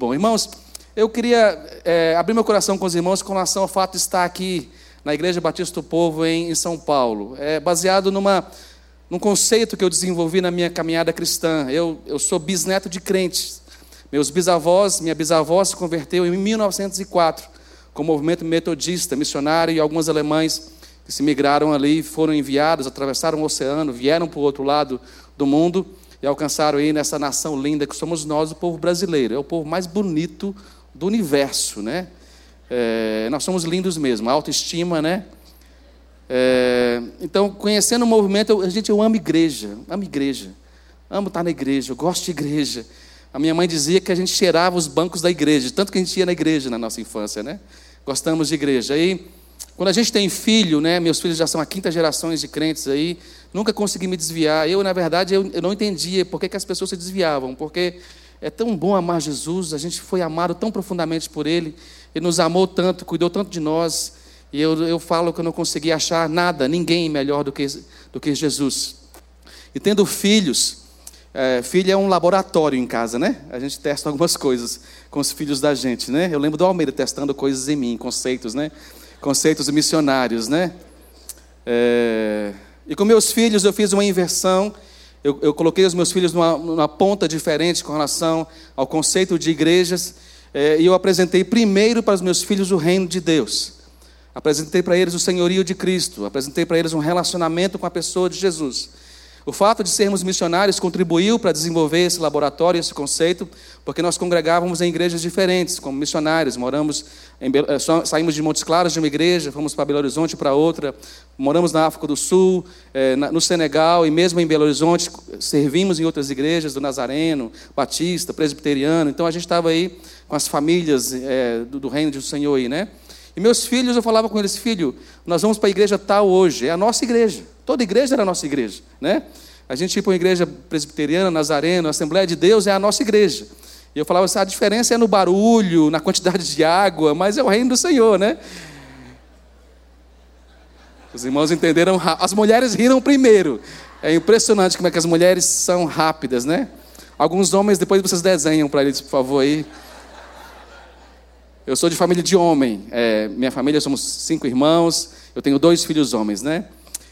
Bom, irmãos, eu queria é, abrir meu coração com os irmãos com relação ao fato de estar aqui na Igreja Batista do Povo em, em São Paulo. É baseado numa, num conceito que eu desenvolvi na minha caminhada cristã. Eu, eu sou bisneto de crentes. Meus bisavós, minha bisavó se converteu em 1904 com o movimento metodista, missionário e alguns alemães que se migraram ali, foram enviados, atravessaram o oceano, vieram para o outro lado do mundo e alcançaram aí nessa nação linda que somos nós, o povo brasileiro. É o povo mais bonito do universo, né? É, nós somos lindos mesmo, autoestima, né? É, então, conhecendo o movimento, eu, gente, eu amo igreja, amo igreja, amo estar na igreja, eu gosto de igreja. A minha mãe dizia que a gente cheirava os bancos da igreja, tanto que a gente ia na igreja na nossa infância, né? Gostamos de igreja. Aí, quando a gente tem filho, né? Meus filhos já são a quinta gerações de crentes aí, nunca consegui me desviar. Eu, na verdade, eu, eu não entendia por que, que as pessoas se desviavam, porque é tão bom amar Jesus, a gente foi amado tão profundamente por Ele, Ele nos amou tanto, cuidou tanto de nós, e eu, eu falo que eu não consegui achar nada, ninguém melhor do que, do que Jesus. E tendo filhos, é, filho é um laboratório em casa, né? A gente testa algumas coisas com os filhos da gente, né? Eu lembro do Almeida testando coisas em mim, conceitos, né? Conceitos missionários, né? É... E com meus filhos eu fiz uma inversão. Eu, eu coloquei os meus filhos numa, numa, ponta diferente com relação ao conceito de igrejas. É, e eu apresentei primeiro para os meus filhos o reino de Deus. Apresentei para eles o senhorio de Cristo. Apresentei para eles um relacionamento com a pessoa de Jesus. O fato de sermos missionários contribuiu para desenvolver esse laboratório, esse conceito, porque nós congregávamos em igrejas diferentes, como missionários. Moramos em, eh, saímos de Montes Claros de uma igreja, fomos para Belo Horizonte para outra. Moramos na África do Sul, eh, no Senegal e mesmo em Belo Horizonte servimos em outras igrejas do Nazareno, Batista, Presbiteriano. Então a gente estava aí com as famílias eh, do, reino do Senhor aí, né? E meus filhos, eu falava com eles, filho, nós vamos para a igreja tal hoje, é a nossa igreja. Toda igreja era a nossa igreja, né? A gente ia para uma igreja presbiteriana, nazarena, Assembleia de Deus é a nossa igreja. E eu falava assim, a diferença é no barulho, na quantidade de água, mas é o reino do Senhor, né? Os irmãos entenderam, as mulheres riram primeiro. É impressionante como é que as mulheres são rápidas, né? Alguns homens, depois vocês desenham para eles, por favor, aí. Eu sou de família de homem. É, minha família somos cinco irmãos. Eu tenho dois filhos homens, né?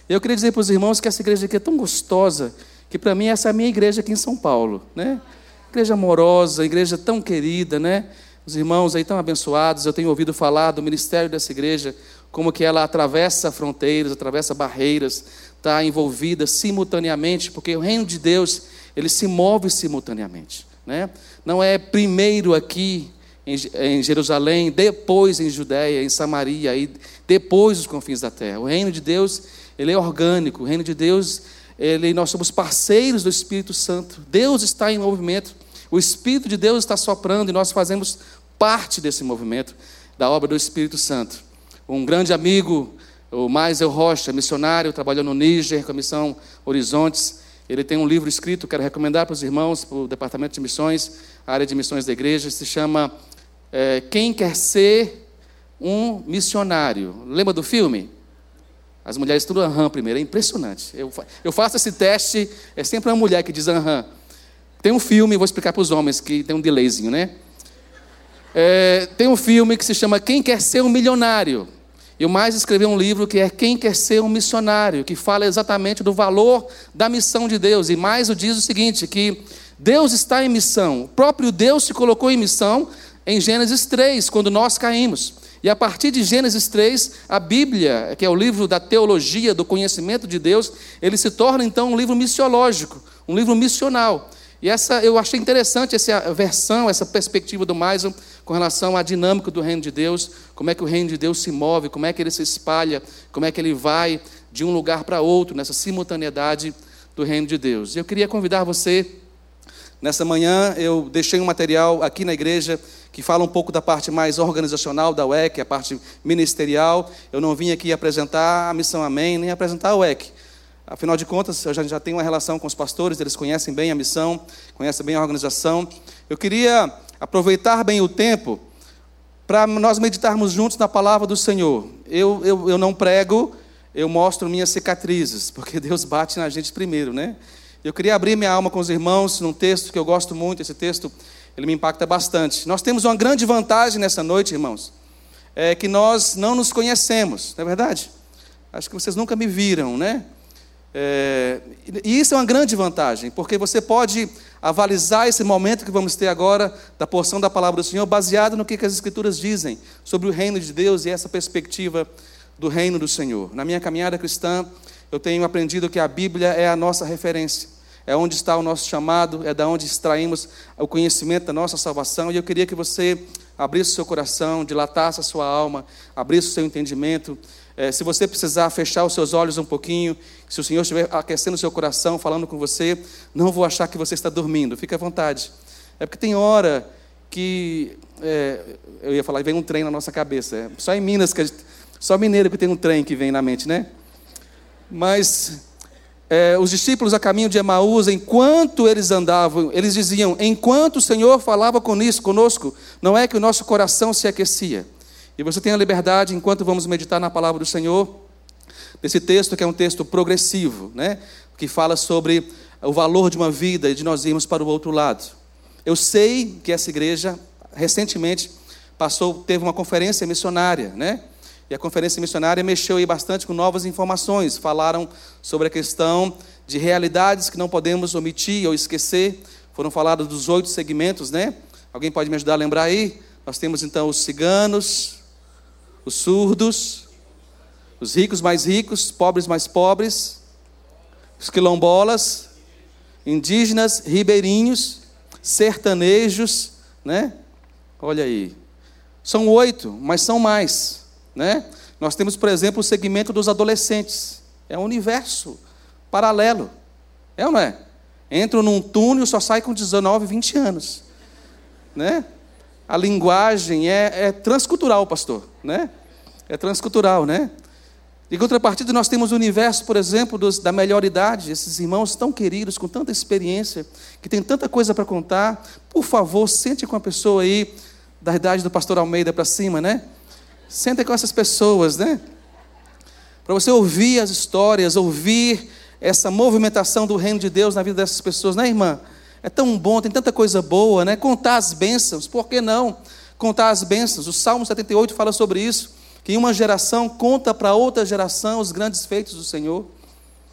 Eu queria dizer para os irmãos que essa igreja aqui é tão gostosa que para mim essa é a minha igreja aqui em São Paulo, né? Igreja amorosa, igreja tão querida, né? Os irmãos aí tão abençoados. Eu tenho ouvido falar do ministério dessa igreja, como que ela atravessa fronteiras, atravessa barreiras, está envolvida simultaneamente, porque o reino de Deus ele se move simultaneamente, né? Não é primeiro aqui em Jerusalém, depois em Judéia, em Samaria, e depois os confins da terra. O reino de Deus, ele é orgânico. O reino de Deus, ele, nós somos parceiros do Espírito Santo. Deus está em movimento. O Espírito de Deus está soprando e nós fazemos parte desse movimento da obra do Espírito Santo. Um grande amigo, o Maisel Rocha, missionário, trabalhou no Níger com a missão Horizontes. Ele tem um livro escrito, quero recomendar para os irmãos, para o Departamento de Missões, a área de missões da igreja, se chama é, quem quer ser um missionário. Lembra do filme? As mulheres tudo aham primeiro, é impressionante. Eu, eu faço esse teste, é sempre uma mulher que diz aham. Tem um filme, vou explicar para os homens, que tem um delayzinho, né? É, tem um filme que se chama Quem Quer Ser um Milionário. E o Mais escreveu um livro que é Quem Quer Ser um Missionário, que fala exatamente do valor da missão de Deus. E mais o diz o seguinte: que Deus está em missão, o próprio Deus se colocou em missão em Gênesis 3, quando nós caímos. E a partir de Gênesis 3, a Bíblia, que é o livro da teologia, do conhecimento de Deus, ele se torna então um livro missiológico, um livro missional. E essa eu achei interessante essa versão, essa perspectiva do Maison com relação à dinâmica do reino de Deus, como é que o reino de Deus se move, como é que ele se espalha, como é que ele vai de um lugar para outro nessa simultaneidade do reino de Deus. E eu queria convidar você nessa manhã, eu deixei um material aqui na igreja que fala um pouco da parte mais organizacional da UEC, a parte ministerial. Eu não vim aqui apresentar a missão Amém, nem apresentar a UEC. Afinal de contas, eu já, já tenho uma relação com os pastores, eles conhecem bem a missão, conhecem bem a organização. Eu queria aproveitar bem o tempo para nós meditarmos juntos na palavra do Senhor. Eu, eu, eu não prego, eu mostro minhas cicatrizes, porque Deus bate na gente primeiro, né? Eu queria abrir minha alma com os irmãos num texto que eu gosto muito, esse texto ele me impacta bastante. Nós temos uma grande vantagem nessa noite, irmãos, é que nós não nos conhecemos, não é verdade? Acho que vocês nunca me viram, né? É, e isso é uma grande vantagem, porque você pode avalizar esse momento que vamos ter agora da porção da palavra do Senhor, baseado no que, que as Escrituras dizem sobre o reino de Deus e essa perspectiva do reino do Senhor. Na minha caminhada cristã, eu tenho aprendido que a Bíblia é a nossa referência, é onde está o nosso chamado, é da onde extraímos o conhecimento da nossa salvação, e eu queria que você abrisse o seu coração, dilatasse a sua alma, abrisse o seu entendimento é, se você precisar fechar os seus olhos um pouquinho, se o Senhor estiver aquecendo o seu coração, falando com você, não vou achar que você está dormindo, fique à vontade. É porque tem hora que. É, eu ia falar, vem um trem na nossa cabeça. É só em Minas, que gente, só mineiro que tem um trem que vem na mente, né? Mas é, os discípulos a caminho de Emaús, enquanto eles andavam, eles diziam: enquanto o Senhor falava conosco, não é que o nosso coração se aquecia. E você tem a liberdade, enquanto vamos meditar na palavra do Senhor, desse texto que é um texto progressivo, né? que fala sobre o valor de uma vida e de nós irmos para o outro lado. Eu sei que essa igreja, recentemente, passou, teve uma conferência missionária, né? E a conferência missionária mexeu aí bastante com novas informações. Falaram sobre a questão de realidades que não podemos omitir ou esquecer. Foram falados dos oito segmentos, né? Alguém pode me ajudar a lembrar aí? Nós temos então os ciganos, os surdos, os ricos mais ricos, pobres mais pobres, os quilombolas, indígenas, ribeirinhos, sertanejos, né? Olha aí. São oito, mas são mais, né? Nós temos, por exemplo, o segmento dos adolescentes. É um universo paralelo. É ou não é? Entram num túnel só sai com 19, 20 anos. Né? A linguagem é, é transcultural, pastor. Né? É transcultural, né? Em contrapartida, nós temos o universo, por exemplo, dos, da melhor idade, esses irmãos tão queridos, com tanta experiência, que tem tanta coisa para contar. Por favor, sente com a pessoa aí, da idade do pastor Almeida para cima, né? Sente com essas pessoas, né? Para você ouvir as histórias, ouvir essa movimentação do reino de Deus na vida dessas pessoas, né, irmã? É tão bom, tem tanta coisa boa, né? Contar as bênçãos, por que não? Contar as bênçãos. O Salmo 78 fala sobre isso que uma geração conta para outra geração os grandes feitos do Senhor.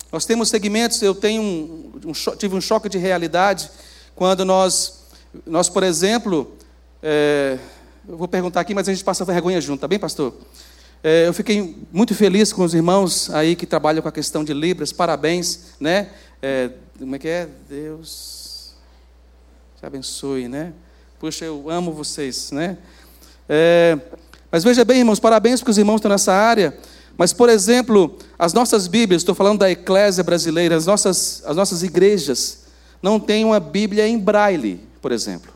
Nós temos segmentos, eu tenho um, um, tive um choque de realidade quando nós, nós por exemplo, é, eu vou perguntar aqui, mas a gente passa vergonha junto, tá bem, pastor? É, eu fiquei muito feliz com os irmãos aí que trabalham com a questão de Libras, parabéns, né? É, como é que é? Deus te abençoe, né? Puxa, eu amo vocês, né? É, mas veja bem, irmãos, parabéns porque os irmãos estão nessa área. Mas, por exemplo, as nossas Bíblias, estou falando da eclésia brasileira, as nossas, as nossas igrejas, não têm uma Bíblia em braille, por exemplo.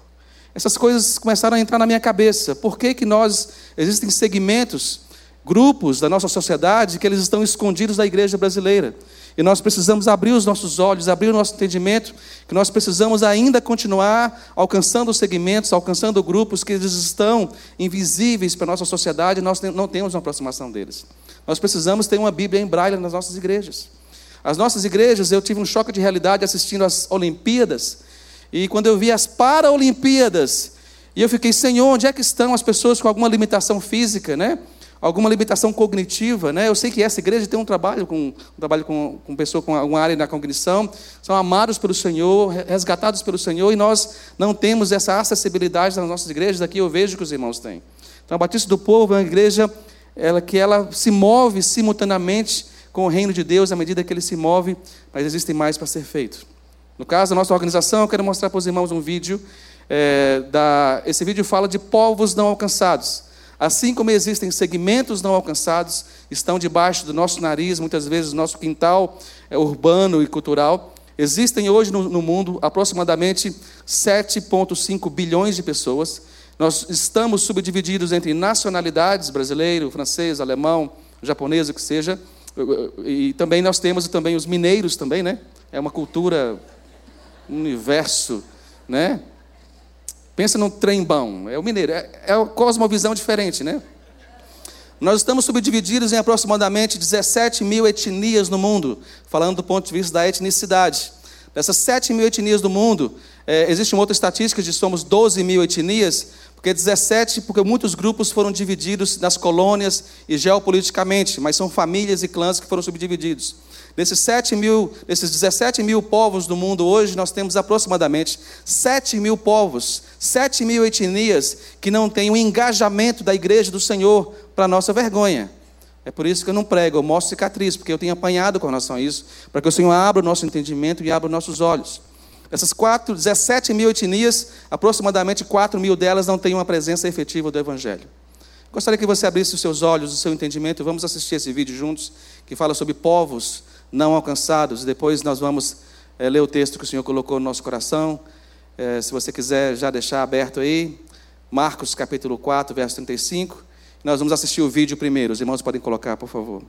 Essas coisas começaram a entrar na minha cabeça. Por que, que nós, existem segmentos, grupos da nossa sociedade que eles estão escondidos da igreja brasileira? E nós precisamos abrir os nossos olhos, abrir o nosso entendimento, que nós precisamos ainda continuar alcançando segmentos, alcançando grupos que eles estão invisíveis para a nossa sociedade e nós não temos uma aproximação deles. Nós precisamos ter uma Bíblia em braille nas nossas igrejas. As nossas igrejas, eu tive um choque de realidade assistindo às Olimpíadas, e quando eu vi as Paralimpíadas, e eu fiquei, Senhor, onde é que estão as pessoas com alguma limitação física, né? alguma limitação cognitiva, né? Eu sei que essa igreja tem um trabalho com um trabalho com, com pessoa com alguma área da cognição, são amados pelo Senhor, resgatados pelo Senhor, e nós não temos essa acessibilidade nas nossas igrejas. Aqui eu vejo que os irmãos têm. Então, a Batista do Povo é uma igreja ela, que ela se move simultaneamente com o reino de Deus à medida que ele se move, mas existem mais para ser feito. No caso da nossa organização, eu quero mostrar para os irmãos um vídeo. É, da, esse vídeo fala de povos não alcançados. Assim como existem segmentos não alcançados, estão debaixo do nosso nariz, muitas vezes nosso quintal é urbano e cultural. Existem hoje no, no mundo aproximadamente 7,5 bilhões de pessoas. Nós estamos subdivididos entre nacionalidades, brasileiro, francês, alemão, japonês, o que seja. E também nós temos também os mineiros também, né? É uma cultura, universo, né? Pensa num trembão, é o mineiro, é, é uma cosmovisão diferente, né? Nós estamos subdivididos em aproximadamente 17 mil etnias no mundo, falando do ponto de vista da etnicidade. Dessas 7 mil etnias do mundo, é, existe uma outra estatística de somos 12 mil etnias, porque 17, porque muitos grupos foram divididos nas colônias e geopoliticamente, mas são famílias e clãs que foram subdivididos. Desses, 7 mil, desses 17 mil povos do mundo hoje, nós temos aproximadamente 7 mil povos, 7 mil etnias que não têm o engajamento da igreja do Senhor para nossa vergonha. É por isso que eu não prego, eu mostro cicatriz, porque eu tenho apanhado com relação a isso, para que o Senhor abra o nosso entendimento e abra os nossos olhos. Essas quatro, 17 mil etnias, aproximadamente 4 mil delas não têm uma presença efetiva do Evangelho. Gostaria que você abrisse os seus olhos, o seu entendimento, vamos assistir esse vídeo juntos, que fala sobre povos não alcançados. Depois nós vamos é, ler o texto que o Senhor colocou no nosso coração. É, se você quiser já deixar aberto aí, Marcos capítulo 4, verso 35. Nós vamos assistir o vídeo primeiro. Os irmãos podem colocar, por favor.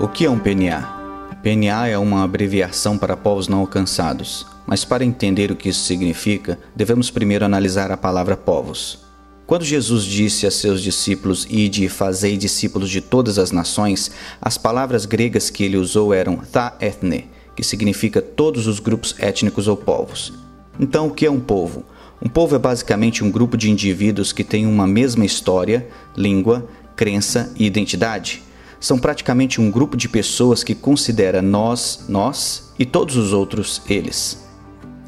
O que é um PNA? PNA é uma abreviação para povos não alcançados, mas para entender o que isso significa, devemos primeiro analisar a palavra povos. Quando Jesus disse a seus discípulos: Ide e fazei discípulos de todas as nações, as palavras gregas que ele usou eram tha ethne, que significa todos os grupos étnicos ou povos. Então, o que é um povo? Um povo é basicamente um grupo de indivíduos que têm uma mesma história, língua, crença e identidade. São praticamente um grupo de pessoas que considera nós, nós e todos os outros eles.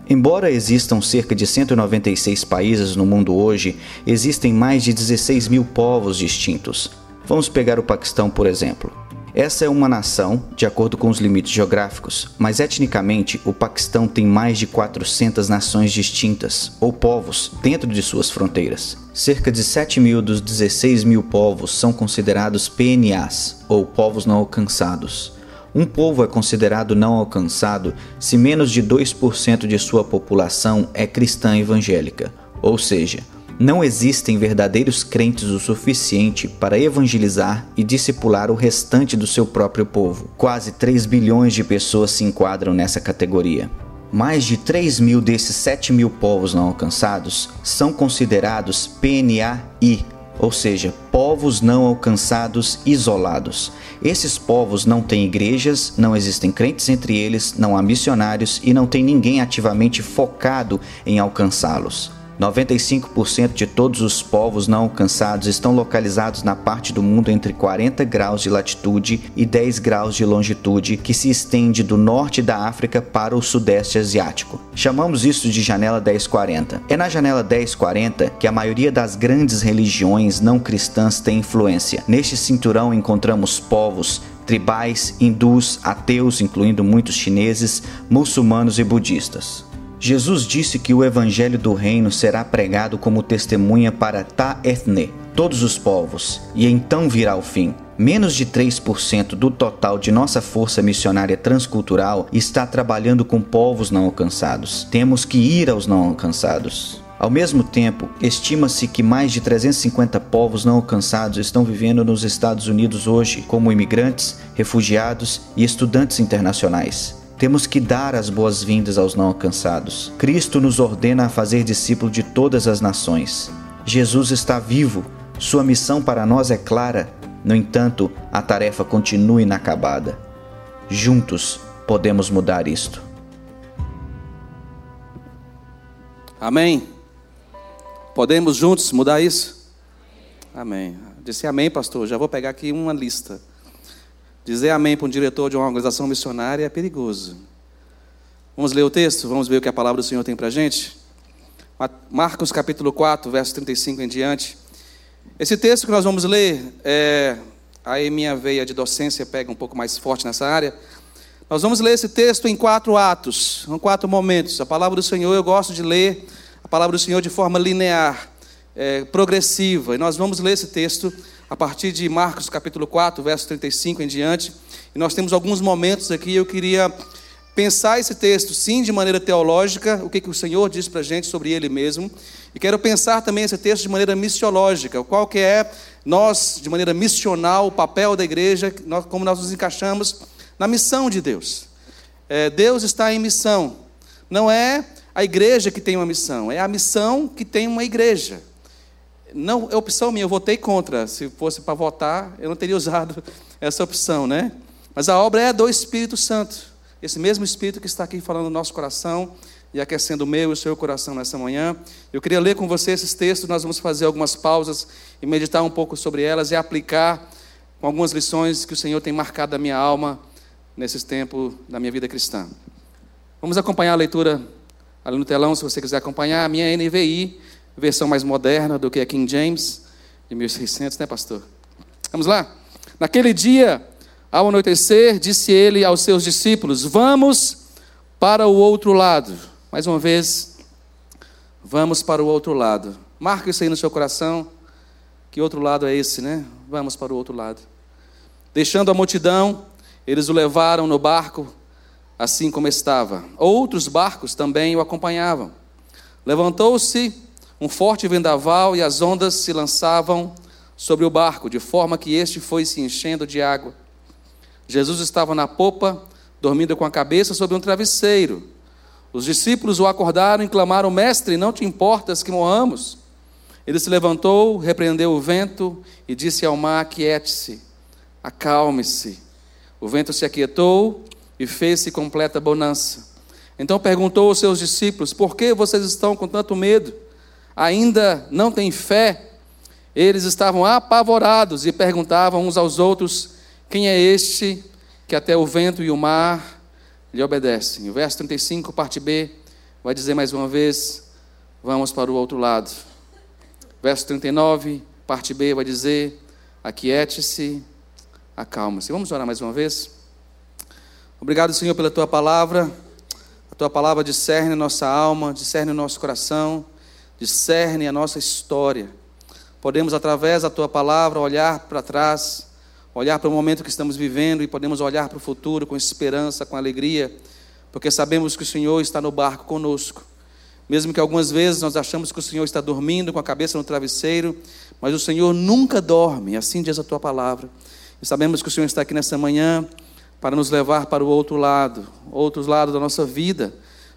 Embora existam cerca de 196 países no mundo hoje, existem mais de 16 mil povos distintos. Vamos pegar o Paquistão, por exemplo. Essa é uma nação, de acordo com os limites geográficos, mas etnicamente o Paquistão tem mais de 400 nações distintas, ou povos, dentro de suas fronteiras. Cerca de 7 mil dos 16 mil povos são considerados PNAs, ou povos não alcançados. Um povo é considerado não alcançado se menos de 2% de sua população é cristã evangélica, ou seja, não existem verdadeiros crentes o suficiente para evangelizar e discipular o restante do seu próprio povo. Quase 3 bilhões de pessoas se enquadram nessa categoria. Mais de 3 mil desses 7 mil povos não alcançados são considerados PNAI, ou seja, povos não alcançados isolados. Esses povos não têm igrejas, não existem crentes entre eles, não há missionários e não tem ninguém ativamente focado em alcançá-los. 95% de todos os povos não alcançados estão localizados na parte do mundo entre 40 graus de latitude e 10 graus de longitude, que se estende do norte da África para o sudeste asiático. Chamamos isso de janela 1040. É na janela 1040 que a maioria das grandes religiões não cristãs tem influência. Neste cinturão encontramos povos tribais, hindus, ateus, incluindo muitos chineses, muçulmanos e budistas. Jesus disse que o evangelho do reino será pregado como testemunha para ta ethne, todos os povos, e então virá o fim. Menos de 3% do total de nossa força missionária transcultural está trabalhando com povos não alcançados. Temos que ir aos não alcançados. Ao mesmo tempo, estima-se que mais de 350 povos não alcançados estão vivendo nos Estados Unidos hoje, como imigrantes, refugiados e estudantes internacionais. Temos que dar as boas-vindas aos não alcançados. Cristo nos ordena a fazer discípulo de todas as nações. Jesus está vivo, sua missão para nós é clara. No entanto, a tarefa continua inacabada. Juntos podemos mudar isto. Amém? Podemos juntos mudar isso? Amém. Disse amém, pastor. Já vou pegar aqui uma lista. Dizer amém para um diretor de uma organização missionária é perigoso. Vamos ler o texto? Vamos ver o que a palavra do Senhor tem para a gente? Marcos capítulo 4, verso 35 em diante. Esse texto que nós vamos ler, é, aí minha veia de docência pega um pouco mais forte nessa área. Nós vamos ler esse texto em quatro atos, em quatro momentos. A palavra do Senhor, eu gosto de ler a palavra do Senhor de forma linear, é, progressiva. E nós vamos ler esse texto a partir de Marcos capítulo 4, verso 35 em diante. E nós temos alguns momentos aqui, eu queria pensar esse texto, sim, de maneira teológica, o que, que o Senhor diz para a gente sobre Ele mesmo. E quero pensar também esse texto de maneira missiológica, qual que é nós, de maneira missional, o papel da igreja, como nós nos encaixamos na missão de Deus. É, Deus está em missão. Não é a igreja que tem uma missão, é a missão que tem uma igreja. Não é opção minha, eu votei contra. Se fosse para votar, eu não teria usado essa opção, né? Mas a obra é do Espírito Santo. Esse mesmo Espírito que está aqui falando no nosso coração e aquecendo o meu e o seu coração nessa manhã. Eu queria ler com você esses textos, nós vamos fazer algumas pausas e meditar um pouco sobre elas e aplicar com algumas lições que o Senhor tem marcado a minha alma nesses tempos da minha vida cristã. Vamos acompanhar a leitura ali no telão, se você quiser acompanhar, a minha NVI, versão mais moderna do que a King James, de 1600, né, pastor? Vamos lá? Naquele dia, ao anoitecer, disse ele aos seus discípulos: Vamos para o outro lado. Mais uma vez, vamos para o outro lado. Marca isso aí no seu coração. Que outro lado é esse, né? Vamos para o outro lado. Deixando a multidão, eles o levaram no barco, assim como estava. Outros barcos também o acompanhavam. Levantou-se um forte vendaval e as ondas se lançavam sobre o barco, de forma que este foi se enchendo de água. Jesus estava na popa, dormindo com a cabeça sobre um travesseiro. Os discípulos o acordaram e clamaram: Mestre, não te importas que morramos? Ele se levantou, repreendeu o vento e disse ao mar: Aquiete-se, acalme-se. O vento se aquietou e fez-se completa bonança. Então perguntou aos seus discípulos: Por que vocês estão com tanto medo? Ainda não têm fé? Eles estavam apavorados e perguntavam uns aos outros: quem é este que até o vento e o mar lhe obedecem? O verso 35, parte B, vai dizer mais uma vez: vamos para o outro lado. Verso 39, parte B, vai dizer: aquiete-se, acalma-se. Vamos orar mais uma vez? Obrigado, Senhor, pela tua palavra. A tua palavra discerne a nossa alma, discerne o nosso coração, discerne a nossa história. Podemos, através da tua palavra, olhar para trás olhar para o momento que estamos vivendo e podemos olhar para o futuro com esperança, com alegria, porque sabemos que o Senhor está no barco conosco. Mesmo que algumas vezes nós achamos que o Senhor está dormindo com a cabeça no travesseiro, mas o Senhor nunca dorme, assim diz a tua palavra. E sabemos que o Senhor está aqui nessa manhã para nos levar para o outro lado, outro lado da nossa vida,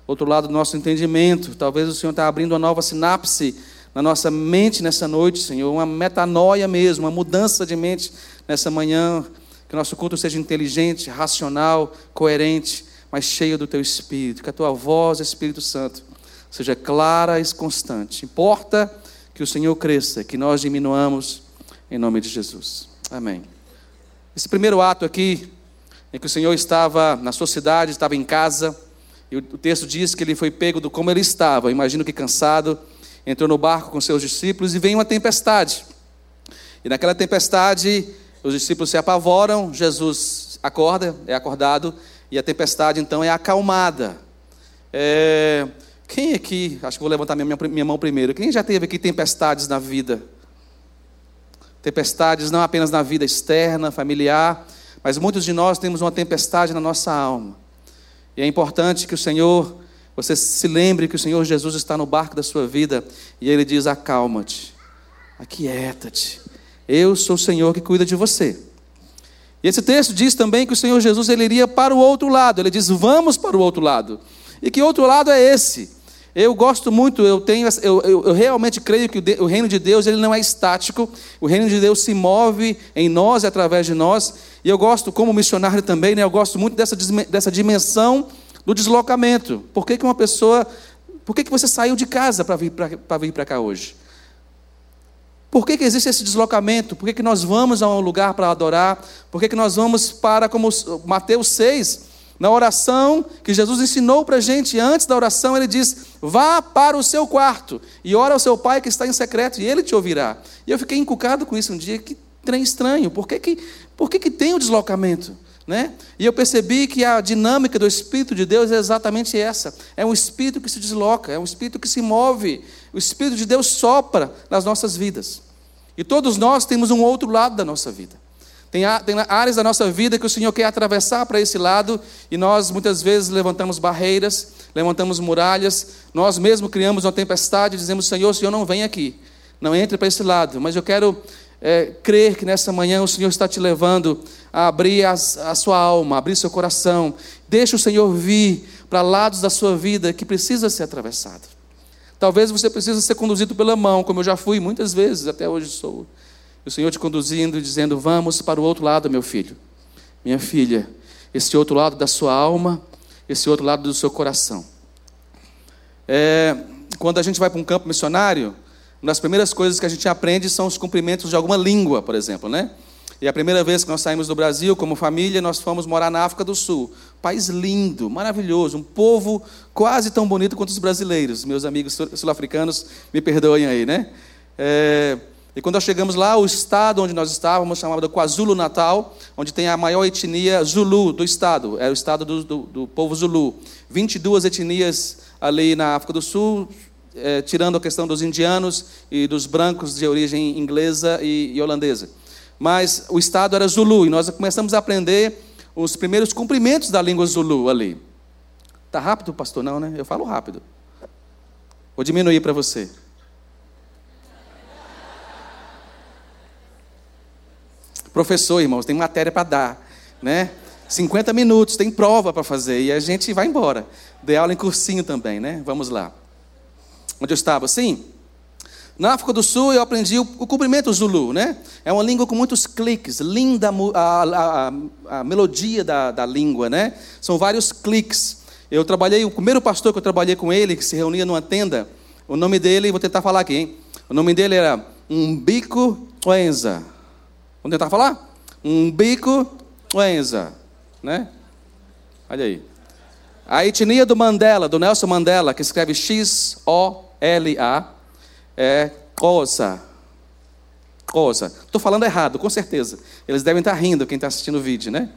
outro lado do nosso entendimento. Talvez o Senhor está abrindo uma nova sinapse na nossa mente nessa noite, Senhor, uma metanoia mesmo, uma mudança de mente nessa manhã, que o nosso culto seja inteligente, racional, coerente, mas cheio do teu espírito, que a tua voz, Espírito Santo, seja clara e constante. Importa que o Senhor cresça, que nós diminuamos em nome de Jesus. Amém. Esse primeiro ato aqui, em que o Senhor estava na sua cidade, estava em casa, e o texto diz que ele foi pego do como ele estava, imagino que cansado, entrou no barco com seus discípulos e veio uma tempestade. E naquela tempestade, os discípulos se apavoram, Jesus acorda, é acordado, e a tempestade então é acalmada. É, quem aqui, acho que vou levantar minha, minha mão primeiro, quem já teve aqui tempestades na vida? Tempestades não apenas na vida externa, familiar, mas muitos de nós temos uma tempestade na nossa alma. E é importante que o Senhor você se lembre que o Senhor Jesus está no barco da sua vida e Ele diz: acalma-te, aquieta-te. Eu sou o Senhor que cuida de você. E esse texto diz também que o Senhor Jesus ele iria para o outro lado. Ele diz: vamos para o outro lado. E que outro lado é esse? Eu gosto muito, eu tenho, eu, eu, eu realmente creio que o, de, o, reino de Deus ele não é estático. O reino de Deus se move em nós e através de nós. E eu gosto, como missionário também, né, eu gosto muito dessa, dessa dimensão do deslocamento. Por que, que uma pessoa. Por que, que você saiu de casa para vir para cá hoje? Por que, que existe esse deslocamento? Por que, que nós vamos a um lugar para adorar? Por que, que nós vamos para, como Mateus 6, na oração que Jesus ensinou para a gente, antes da oração, ele diz: vá para o seu quarto e ora ao seu pai que está em secreto, e ele te ouvirá. E eu fiquei encucado com isso um dia, que trem estranho. Por que, que, por que, que tem o deslocamento? Né? E eu percebi que a dinâmica do Espírito de Deus é exatamente essa: é um Espírito que se desloca, é um Espírito que se move. O Espírito de Deus sopra nas nossas vidas. E todos nós temos um outro lado da nossa vida. Tem, tem áreas da nossa vida que o Senhor quer atravessar para esse lado, e nós muitas vezes levantamos barreiras, levantamos muralhas, nós mesmos criamos uma tempestade e dizemos: Senhor, o Senhor não vem aqui, não entre para esse lado, mas eu quero é, crer que nessa manhã o Senhor está te levando a abrir as, a sua alma, abrir seu coração. Deixa o Senhor vir para lados da sua vida que precisa ser atravessado. Talvez você precise ser conduzido pela mão, como eu já fui muitas vezes, até hoje sou. O Senhor te conduzindo dizendo: Vamos para o outro lado, meu filho, minha filha, esse outro lado da sua alma, esse outro lado do seu coração. É, quando a gente vai para um campo missionário, uma das primeiras coisas que a gente aprende são os cumprimentos de alguma língua, por exemplo, né? E a primeira vez que nós saímos do Brasil como família, nós fomos morar na África do Sul. País lindo, maravilhoso, um povo quase tão bonito quanto os brasileiros. Meus amigos sul-africanos me perdoem aí, né? É, e quando nós chegamos lá, o estado onde nós estávamos, chamado KwaZulu-Natal, onde tem a maior etnia Zulu do estado, é o estado do, do, do povo Zulu. 22 etnias ali na África do Sul, é, tirando a questão dos indianos e dos brancos de origem inglesa e, e holandesa mas o estado era Zulu, e nós começamos a aprender os primeiros cumprimentos da língua Zulu ali. Tá rápido, pastor? Não, né? Eu falo rápido. Vou diminuir para você. Professor, irmãos, tem matéria para dar, né? 50 minutos, tem prova para fazer e a gente vai embora. Dei aula em cursinho também, né? Vamos lá. Onde eu estava? Sim. Na África do Sul eu aprendi o, o cumprimento Zulu, né? É uma língua com muitos cliques, linda a, a, a, melodia da, da língua, né? São vários cliques. Eu trabalhei, o primeiro pastor que eu trabalhei com ele, que se reunia numa tenda, o nome dele, vou tentar falar aqui, hein? O nome dele era Umbico Wenza. Vamos tentar falar? Umbico Wenza, né? Olha aí. A etnia do Mandela, do Nelson Mandela, que escreve X-O-L-A, é cosa. Cosa. Estou falando errado, com certeza. Eles devem estar rindo, quem está assistindo o vídeo, né?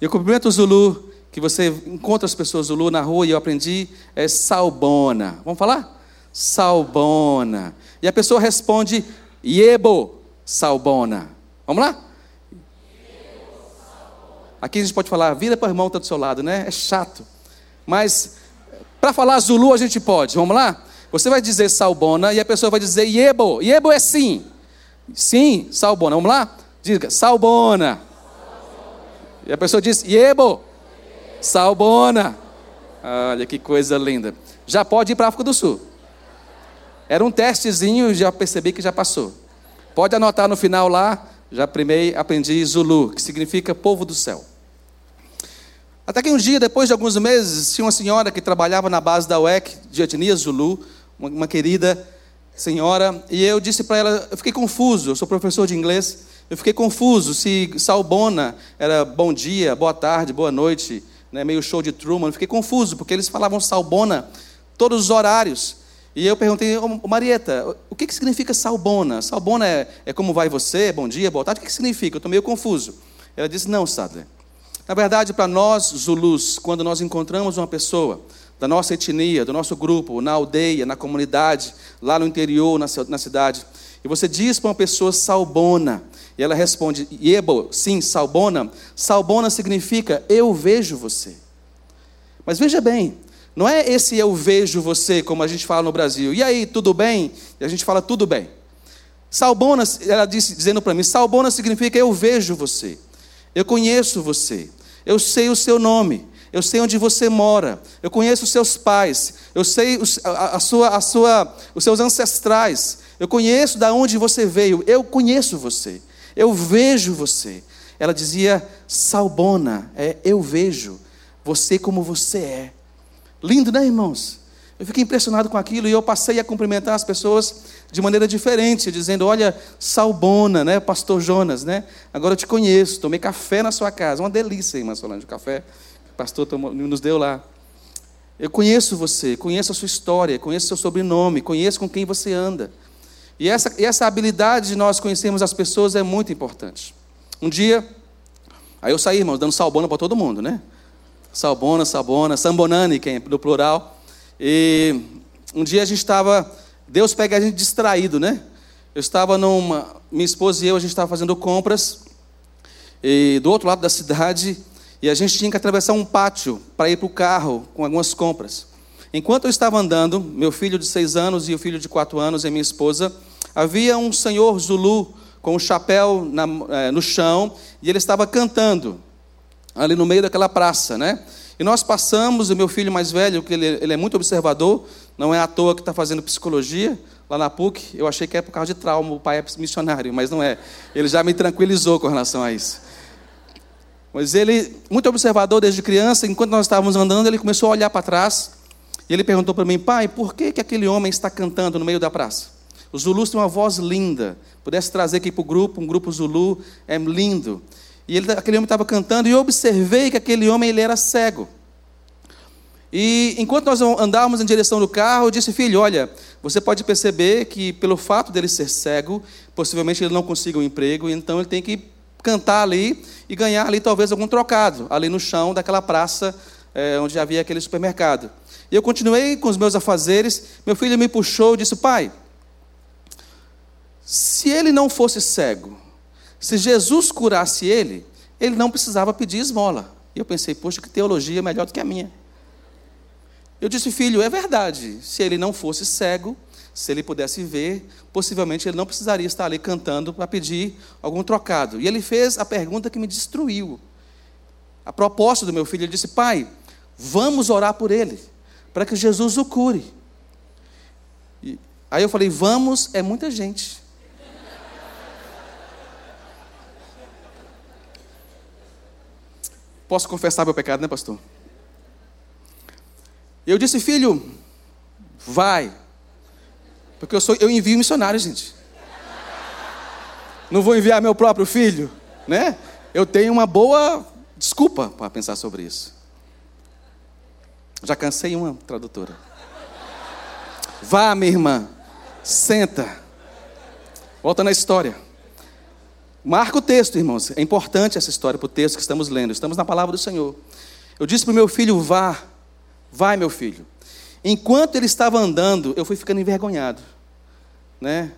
E o cumprimento Zulu, que você encontra as pessoas Zulu na rua, e eu aprendi, é salbona. Vamos falar? Salbona. E a pessoa responde, Yebo, salbona. Vamos lá? Aqui a gente pode falar, vira para o irmão que está do seu lado, né? É chato. Mas, para falar Zulu, a gente pode. Vamos lá? Você vai dizer salbona e a pessoa vai dizer yebo. Yebo é sim. Sim, salbona. Vamos lá? Diga, salbona. E a pessoa diz yebo. Salbona. Olha que coisa linda. Já pode ir para a África do Sul. Era um testezinho, já percebi que já passou. Pode anotar no final lá, já primeiro aprendi Zulu, que significa povo do céu. Até que um dia, depois de alguns meses, tinha uma senhora que trabalhava na base da UEC de etnia Zulu, uma, uma querida senhora, e eu disse para ela, eu fiquei confuso, eu sou professor de inglês, eu fiquei confuso se salbona era bom dia, boa tarde, boa noite, né, meio show de Truman, eu fiquei confuso, porque eles falavam salbona todos os horários. E eu perguntei, oh, Marieta, o que, que significa salbona? Salbona é, é como vai você, bom dia, boa tarde, o que, que significa? Eu estou meio confuso. Ela disse, não, Sadler. Na verdade, para nós, Zulus, quando nós encontramos uma pessoa da nossa etnia, do nosso grupo, na aldeia, na comunidade, lá no interior, na, na cidade. E você diz para uma pessoa salbona, e ela responde, Yebo, sim, salbona. Salbona significa eu vejo você. Mas veja bem, não é esse eu vejo você, como a gente fala no Brasil. E aí, tudo bem? E a gente fala tudo bem. Salbona, ela disse, dizendo para mim, salbona significa eu vejo você. Eu conheço você. Eu sei o seu nome eu sei onde você mora, eu conheço os seus pais, eu sei os, a, a sua, a sua, os seus ancestrais, eu conheço de onde você veio, eu conheço você, eu vejo você. Ela dizia, Salbona, é, eu vejo você como você é. Lindo, né, irmãos? Eu fiquei impressionado com aquilo e eu passei a cumprimentar as pessoas de maneira diferente, dizendo: Olha, Salbona, né, Pastor Jonas, né? Agora eu te conheço, tomei café na sua casa, uma delícia, irmã Solange, o café pastor nos deu lá. Eu conheço você, conheço a sua história, conheço o seu sobrenome, conheço com quem você anda. E essa, essa habilidade de nós conhecermos as pessoas é muito importante. Um dia, aí eu saí, irmãos, dando salbona para todo mundo, né? Salbona, sabona, sambonani, que é do plural. E um dia a gente estava, Deus pega a gente distraído, né? Eu estava numa, minha esposa e eu, a gente estava fazendo compras, e do outro lado da cidade, e a gente tinha que atravessar um pátio para ir para o carro com algumas compras. Enquanto eu estava andando, meu filho de seis anos e o filho de quatro anos e minha esposa, havia um senhor Zulu com um chapéu na, é, no chão e ele estava cantando ali no meio daquela praça, né? E nós passamos, o meu filho mais velho, que ele, ele é muito observador, Não é à toa que está fazendo psicologia lá na PUC. Eu achei que é por causa de trauma, o pai é missionário, mas não é. Ele já me tranquilizou com relação a isso. Mas ele, muito observador desde criança, enquanto nós estávamos andando, ele começou a olhar para trás. E ele perguntou para mim, pai, por que, que aquele homem está cantando no meio da praça? Os Zulus têm uma voz linda. Pudesse trazer aqui para o grupo, um grupo Zulu, é lindo. E ele, aquele homem estava cantando, e eu observei que aquele homem ele era cego. E enquanto nós andávamos em direção do carro, eu disse, filho, olha, você pode perceber que pelo fato dele ser cego, possivelmente ele não consiga um emprego, então ele tem que cantar ali e ganhar ali talvez algum trocado, ali no chão daquela praça é, onde havia aquele supermercado. E eu continuei com os meus afazeres, meu filho me puxou e disse, pai, se ele não fosse cego, se Jesus curasse ele, ele não precisava pedir esmola. E eu pensei, poxa, que teologia melhor do que a minha. Eu disse, filho, é verdade. Se ele não fosse cego, se ele pudesse ver, possivelmente ele não precisaria estar ali cantando para pedir algum trocado. E ele fez a pergunta que me destruiu. A proposta do meu filho, ele disse: Pai, vamos orar por ele, para que Jesus o cure. E aí eu falei: Vamos, é muita gente. Posso confessar meu pecado, né, pastor? Eu disse, filho, vai. Porque eu, sou, eu envio missionários, gente. Não vou enviar meu próprio filho, né? Eu tenho uma boa desculpa para pensar sobre isso. Já cansei uma tradutora. Vá, minha irmã, senta. Volta na história. Marca o texto, irmãos. É importante essa história para o texto que estamos lendo. Estamos na palavra do Senhor. Eu disse para o meu filho: vá, vai, meu filho. Enquanto ele estava andando, eu fui ficando envergonhado. Né?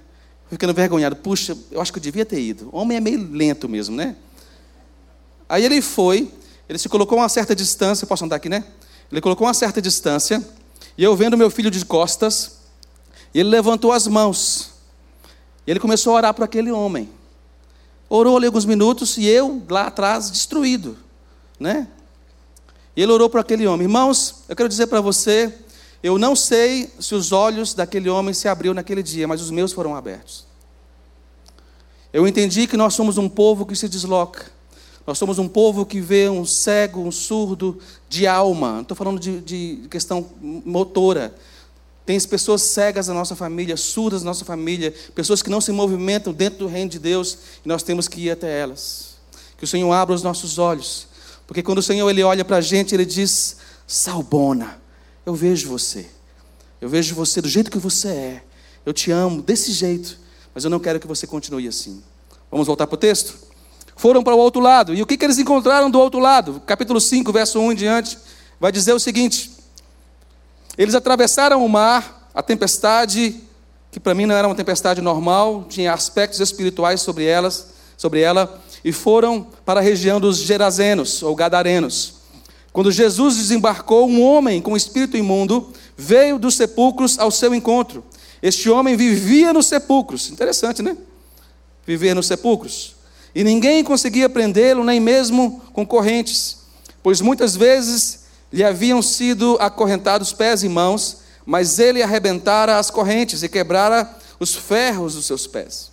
Fui ficando envergonhado. Puxa, eu acho que eu devia ter ido. O homem é meio lento mesmo, né? Aí ele foi, ele se colocou a uma certa distância. Posso andar aqui, né? Ele colocou uma certa distância. E eu vendo meu filho de costas, ele levantou as mãos. E ele começou a orar para aquele homem. Orou ali alguns minutos e eu lá atrás destruído, né? E ele orou para aquele homem. Irmãos, eu quero dizer para você, eu não sei se os olhos daquele homem se abriu naquele dia, mas os meus foram abertos. Eu entendi que nós somos um povo que se desloca. Nós somos um povo que vê um cego, um surdo de alma. Não estou falando de, de questão motora. Tem pessoas cegas na nossa família, surdas na nossa família, pessoas que não se movimentam dentro do reino de Deus e nós temos que ir até elas. Que o Senhor abra os nossos olhos, porque quando o Senhor ele olha para a gente, ele diz: Salbona, eu vejo você, eu vejo você do jeito que você é, eu te amo desse jeito, mas eu não quero que você continue assim. Vamos voltar para o texto? Foram para o outro lado, e o que, que eles encontraram do outro lado? Capítulo 5, verso 1 em diante, vai dizer o seguinte. Eles atravessaram o mar, a tempestade, que para mim não era uma tempestade normal, tinha aspectos espirituais sobre elas, sobre ela, e foram para a região dos Gerazenos ou Gadarenos. Quando Jesus desembarcou, um homem com espírito imundo veio dos sepulcros ao seu encontro. Este homem vivia nos sepulcros. Interessante, né? Viver nos sepulcros. E ninguém conseguia prendê-lo, nem mesmo com correntes, pois muitas vezes lhe haviam sido acorrentados pés e mãos, mas ele arrebentara as correntes e quebrara os ferros dos seus pés.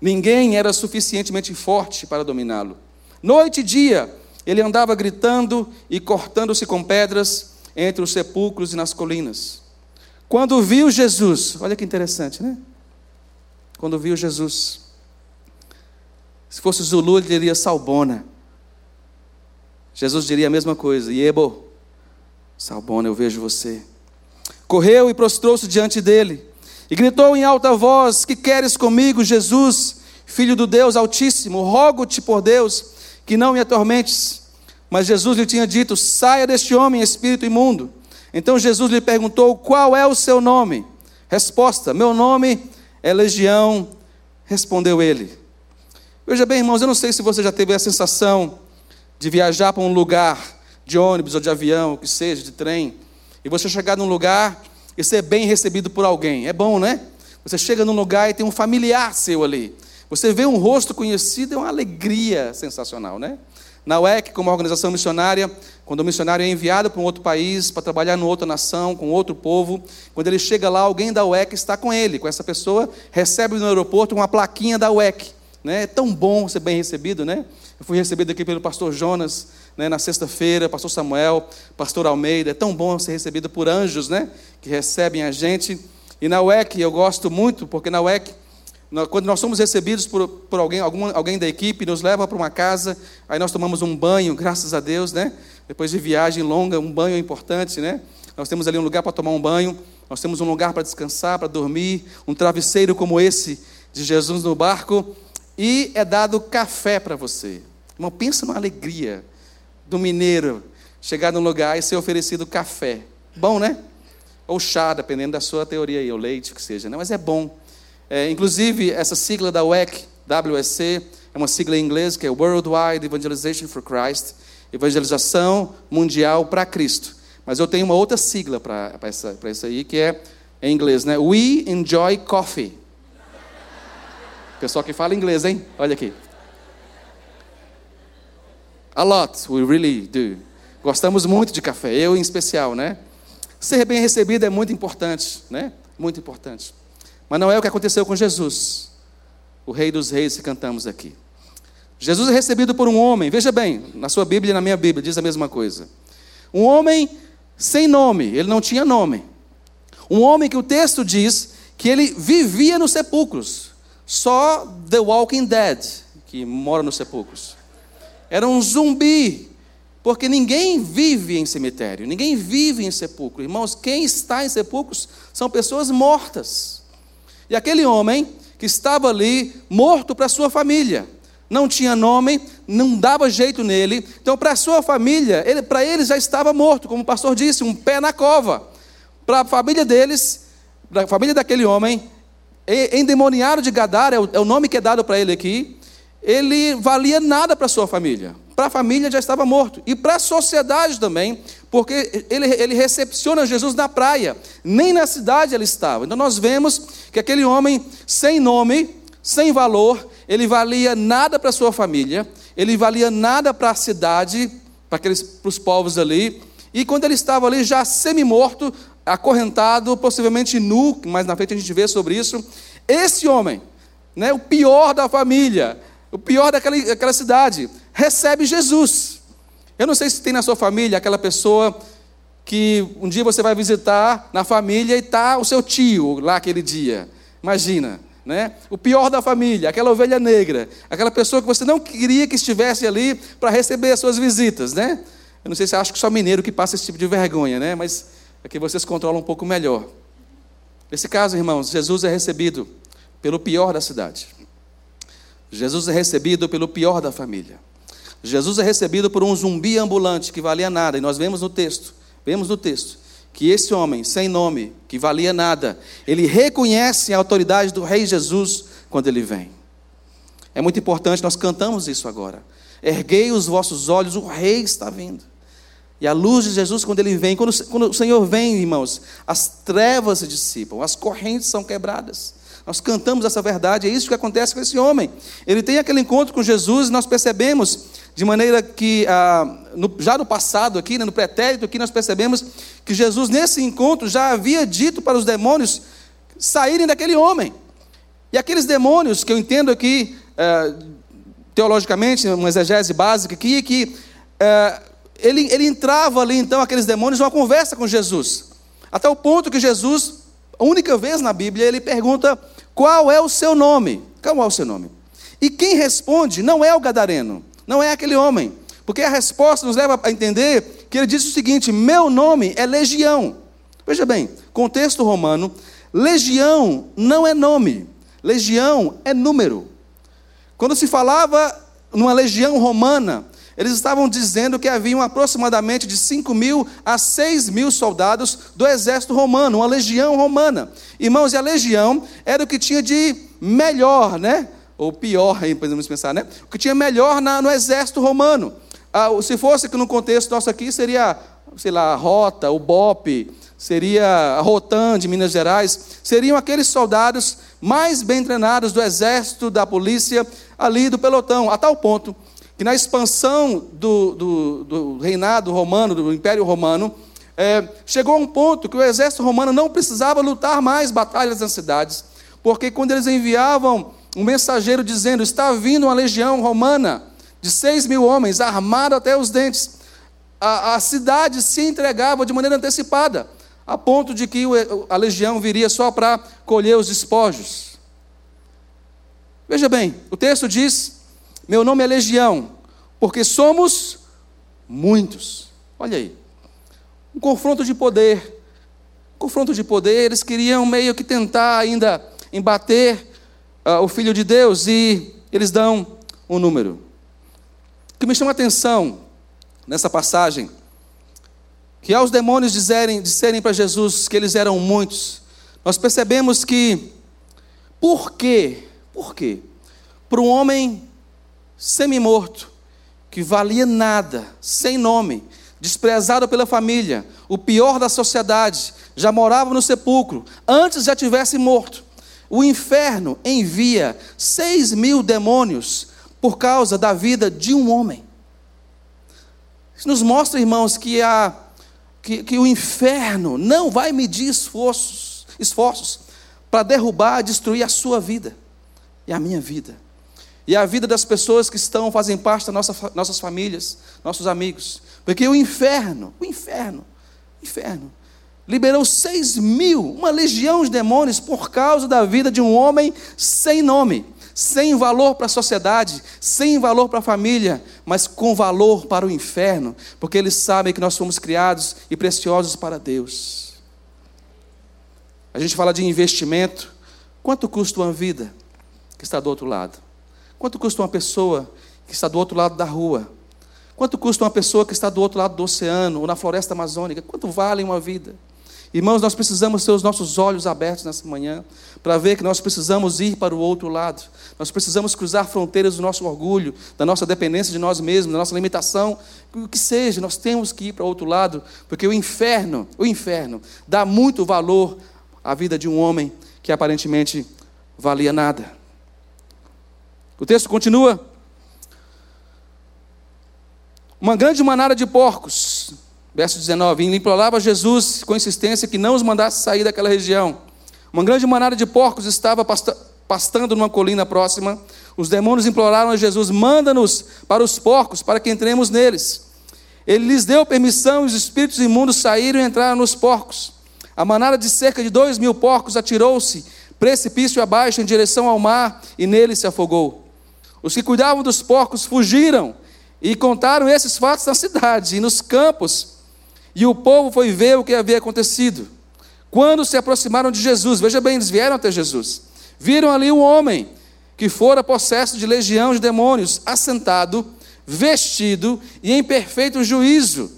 Ninguém era suficientemente forte para dominá-lo. Noite e dia, ele andava gritando e cortando-se com pedras entre os sepulcros e nas colinas. Quando viu Jesus, olha que interessante, né? Quando viu Jesus, se fosse Zulu, ele diria Salbona. Jesus diria a mesma coisa, Yebo, Salbona, eu vejo você. Correu e prostrou-se diante dele e gritou em alta voz: Que queres comigo, Jesus, filho do Deus Altíssimo? Rogo-te por Deus que não me atormentes. Mas Jesus lhe tinha dito: Saia deste homem, espírito imundo. Então Jesus lhe perguntou: Qual é o seu nome? Resposta: Meu nome é Legião. Respondeu ele. Veja bem, irmãos, eu não sei se você já teve a sensação de viajar para um lugar de ônibus ou de avião, o que seja, de trem, e você chegar num lugar e ser bem recebido por alguém. É bom, né? Você chega num lugar e tem um familiar seu ali. Você vê um rosto conhecido, é uma alegria sensacional, né? Na UEC, como organização missionária, quando o missionário é enviado para um outro país, para trabalhar em outra nação, com outro povo, quando ele chega lá, alguém da UEC está com ele, com essa pessoa, recebe no aeroporto uma plaquinha da UEC. Né? É tão bom ser bem recebido, né? Eu fui recebido aqui pelo pastor Jonas, né, na sexta-feira, pastor Samuel, pastor Almeida. É tão bom ser recebido por anjos, né? Que recebem a gente. E na UEC eu gosto muito, porque na UEC quando nós somos recebidos por, por alguém, algum, alguém da equipe, nos leva para uma casa, aí nós tomamos um banho, graças a Deus, né? Depois de viagem longa, um banho é importante, né? Nós temos ali um lugar para tomar um banho, nós temos um lugar para descansar, para dormir, um travesseiro como esse de Jesus no barco, e é dado café para você. Irmão, pensa numa alegria do mineiro chegar num lugar e ser oferecido café. Bom, né? Ou chá, dependendo da sua teoria aí, ou leite, o que seja, né? Mas é bom. É, inclusive, essa sigla da WEC, WSC, é uma sigla em inglês que é Worldwide Evangelization for Christ, Evangelização Mundial para Cristo. Mas eu tenho uma outra sigla para isso aí, que é em inglês, né? We Enjoy Coffee. Pessoal que fala inglês, hein? Olha aqui. A lot, we really do. Gostamos muito de café, eu em especial, né? Ser bem recebido é muito importante, né? Muito importante. Mas não é o que aconteceu com Jesus, o Rei dos Reis que cantamos aqui. Jesus é recebido por um homem, veja bem, na sua Bíblia e na minha Bíblia diz a mesma coisa. Um homem sem nome, ele não tinha nome. Um homem que o texto diz que ele vivia nos sepulcros, só The Walking Dead, que mora nos sepulcros. Era um zumbi, porque ninguém vive em cemitério, ninguém vive em sepulcro. Irmãos, quem está em sepulcros são pessoas mortas. E aquele homem que estava ali, morto para sua família, não tinha nome, não dava jeito nele. Então, para sua família, ele, para eles já estava morto, como o pastor disse, um pé na cova. Para a família deles, para a família daquele homem, endemoniado de Gadara, é o, é o nome que é dado para ele aqui, ele valia nada para sua família. Para a família já estava morto. E para a sociedade também, porque ele, ele recepciona Jesus na praia, nem na cidade ele estava. Então nós vemos que aquele homem sem nome, sem valor, ele valia nada para sua família, ele valia nada para a cidade, para, aqueles, para os povos ali. E quando ele estava ali já semi-morto, acorrentado, possivelmente nu, mais na frente a gente vê sobre isso, esse homem, né, o pior da família, o pior daquela, daquela cidade, recebe Jesus. Eu não sei se tem na sua família aquela pessoa que um dia você vai visitar na família e está o seu tio lá aquele dia. Imagina, né? O pior da família, aquela ovelha negra, aquela pessoa que você não queria que estivesse ali para receber as suas visitas, né? Eu não sei se acho que só mineiro que passa esse tipo de vergonha, né? Mas é que vocês controlam um pouco melhor. Nesse caso, irmãos, Jesus é recebido pelo pior da cidade. Jesus é recebido pelo pior da família. Jesus é recebido por um zumbi ambulante que valia nada, e nós vemos no texto, vemos no texto, que esse homem sem nome, que valia nada, ele reconhece a autoridade do Rei Jesus quando ele vem. É muito importante, nós cantamos isso agora. Erguei os vossos olhos, o Rei está vindo. E a luz de Jesus, quando ele vem, quando, quando o Senhor vem, irmãos, as trevas se dissipam, as correntes são quebradas. Nós cantamos essa verdade, é isso que acontece com esse homem. Ele tem aquele encontro com Jesus e nós percebemos, de maneira que, ah, no, já no passado aqui, né, no pretérito aqui, nós percebemos que Jesus, nesse encontro, já havia dito para os demônios saírem daquele homem. E aqueles demônios, que eu entendo aqui, eh, teologicamente, uma exegese básica aqui, que eh, ele, ele entrava ali, então, aqueles demônios, numa conversa com Jesus. Até o ponto que Jesus, a única vez na Bíblia, ele pergunta qual é o seu nome? Qual é o seu nome? E quem responde não é o gadareno, não é aquele homem. Porque a resposta nos leva a entender que ele diz o seguinte: Meu nome é legião. Veja bem, contexto romano, legião não é nome, legião é número. Quando se falava numa legião romana, eles estavam dizendo que haviam aproximadamente de 5 mil a 6 mil soldados do exército romano, uma legião romana. Irmãos, e a legião era o que tinha de melhor, né? Ou pior, aí podemos pensar, né? O que tinha melhor na, no exército romano. Ah, se fosse que no contexto nosso aqui seria, sei lá, a Rota, o BOP, seria a Rotan de Minas Gerais, seriam aqueles soldados mais bem treinados do exército, da polícia, ali do pelotão, a tal ponto que na expansão do, do, do reinado romano, do Império Romano, é, chegou a um ponto que o exército romano não precisava lutar mais batalhas nas cidades, porque quando eles enviavam um mensageiro dizendo: Está vindo uma legião romana de seis mil homens, armada até os dentes, a, a cidade se entregava de maneira antecipada, a ponto de que a legião viria só para colher os despojos. Veja bem, o texto diz: Meu nome é Legião, porque somos muitos. Olha aí um confronto de poder. Um confronto de poder, eles queriam meio que tentar ainda embater uh, o Filho de Deus e eles dão um número. O que me chama a atenção nessa passagem, que aos demônios dizerem, disserem para Jesus que eles eram muitos, nós percebemos que, por quê? Por quê? Para um homem semi-morto, que valia nada, sem nome, desprezado pela família, o pior da sociedade, já morava no sepulcro, antes já tivesse morto. O inferno envia seis mil demônios por causa da vida de um homem. Isso nos mostra, irmãos, que, a, que, que o inferno não vai medir esforços, esforços para derrubar, destruir a sua vida e a minha vida. E a vida das pessoas que estão, fazem parte das nossa, nossas famílias, nossos amigos. Porque o inferno, o inferno, o inferno, liberou seis mil, uma legião de demônios, por causa da vida de um homem sem nome, sem valor para a sociedade, sem valor para a família, mas com valor para o inferno, porque eles sabem que nós fomos criados e preciosos para Deus. A gente fala de investimento. Quanto custa uma vida que está do outro lado? Quanto custa uma pessoa que está do outro lado da rua? Quanto custa uma pessoa que está do outro lado do oceano ou na floresta amazônica? Quanto vale uma vida? Irmãos, nós precisamos ter os nossos olhos abertos nessa manhã para ver que nós precisamos ir para o outro lado. Nós precisamos cruzar fronteiras do nosso orgulho, da nossa dependência de nós mesmos, da nossa limitação, o que seja, nós temos que ir para o outro lado, porque o inferno, o inferno dá muito valor à vida de um homem que aparentemente valia nada. O texto continua uma grande manada de porcos, verso 19, e implorava Jesus com insistência que não os mandasse sair daquela região. Uma grande manada de porcos estava pastando numa colina próxima. Os demônios imploraram a Jesus: manda-nos para os porcos, para que entremos neles. Ele lhes deu permissão e os espíritos imundos saíram e entraram nos porcos. A manada de cerca de dois mil porcos atirou-se precipício abaixo em direção ao mar e nele se afogou. Os que cuidavam dos porcos fugiram e contaram esses fatos na cidade e nos campos. E o povo foi ver o que havia acontecido. Quando se aproximaram de Jesus, veja bem, eles vieram até Jesus. Viram ali um homem que fora possesso de legião de demônios, assentado, vestido e em perfeito juízo.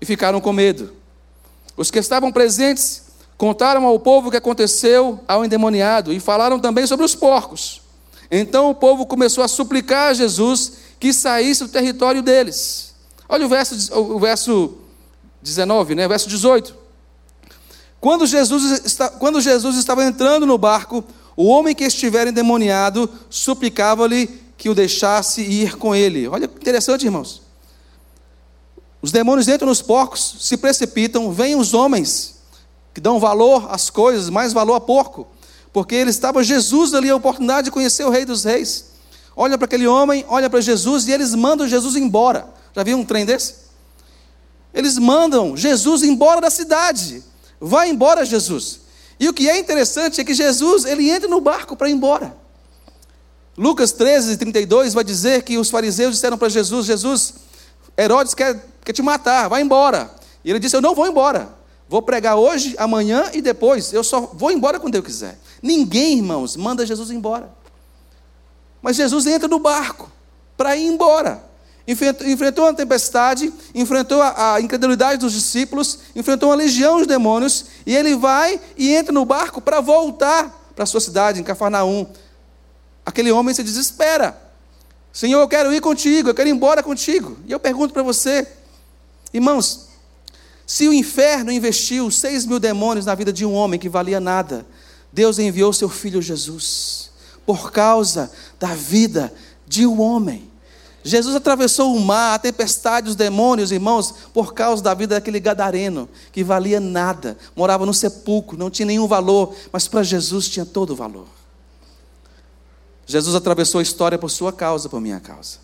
E ficaram com medo. Os que estavam presentes contaram ao povo o que aconteceu ao endemoniado e falaram também sobre os porcos. Então o povo começou a suplicar a Jesus que saísse do território deles. Olha o verso, o verso 19, né? o verso 18. Quando Jesus, está, quando Jesus estava entrando no barco, o homem que estivera endemoniado suplicava-lhe que o deixasse ir com ele. Olha interessante, irmãos. Os demônios entram nos porcos, se precipitam, vêm os homens que dão valor às coisas, mais valor a porco, porque ele estava Jesus ali a oportunidade de conhecer o Rei dos Reis olha para aquele homem, olha para Jesus e eles mandam Jesus embora. Já viu um trem desse? Eles mandam Jesus embora da cidade. Vai embora, Jesus. E o que é interessante é que Jesus, ele entra no barco para ir embora. Lucas 13, 32 vai dizer que os fariseus disseram para Jesus: Jesus, Herodes quer, quer te matar, vai embora. E ele disse: Eu não vou embora. Vou pregar hoje, amanhã e depois. Eu só vou embora quando eu quiser. Ninguém, irmãos, manda Jesus embora. Mas Jesus entra no barco para ir embora. Enfrentou uma tempestade, enfrentou a, incredulidade dos discípulos, enfrentou uma legião de demônios, e ele vai e entra no barco para voltar para a sua cidade, em Cafarnaum. Aquele homem se desespera. Senhor, eu quero ir contigo, eu quero ir embora contigo. E eu pergunto para você, irmãos, se o inferno investiu seis mil demônios na vida de um homem que valia nada, Deus enviou seu filho Jesus por causa da vida de um homem. Jesus atravessou o mar, a tempestade, os demônios, irmãos, por causa da vida daquele gadareno, que valia nada, morava no sepulcro, não tinha nenhum valor, mas para Jesus tinha todo o valor. Jesus atravessou a história por sua causa, por minha causa.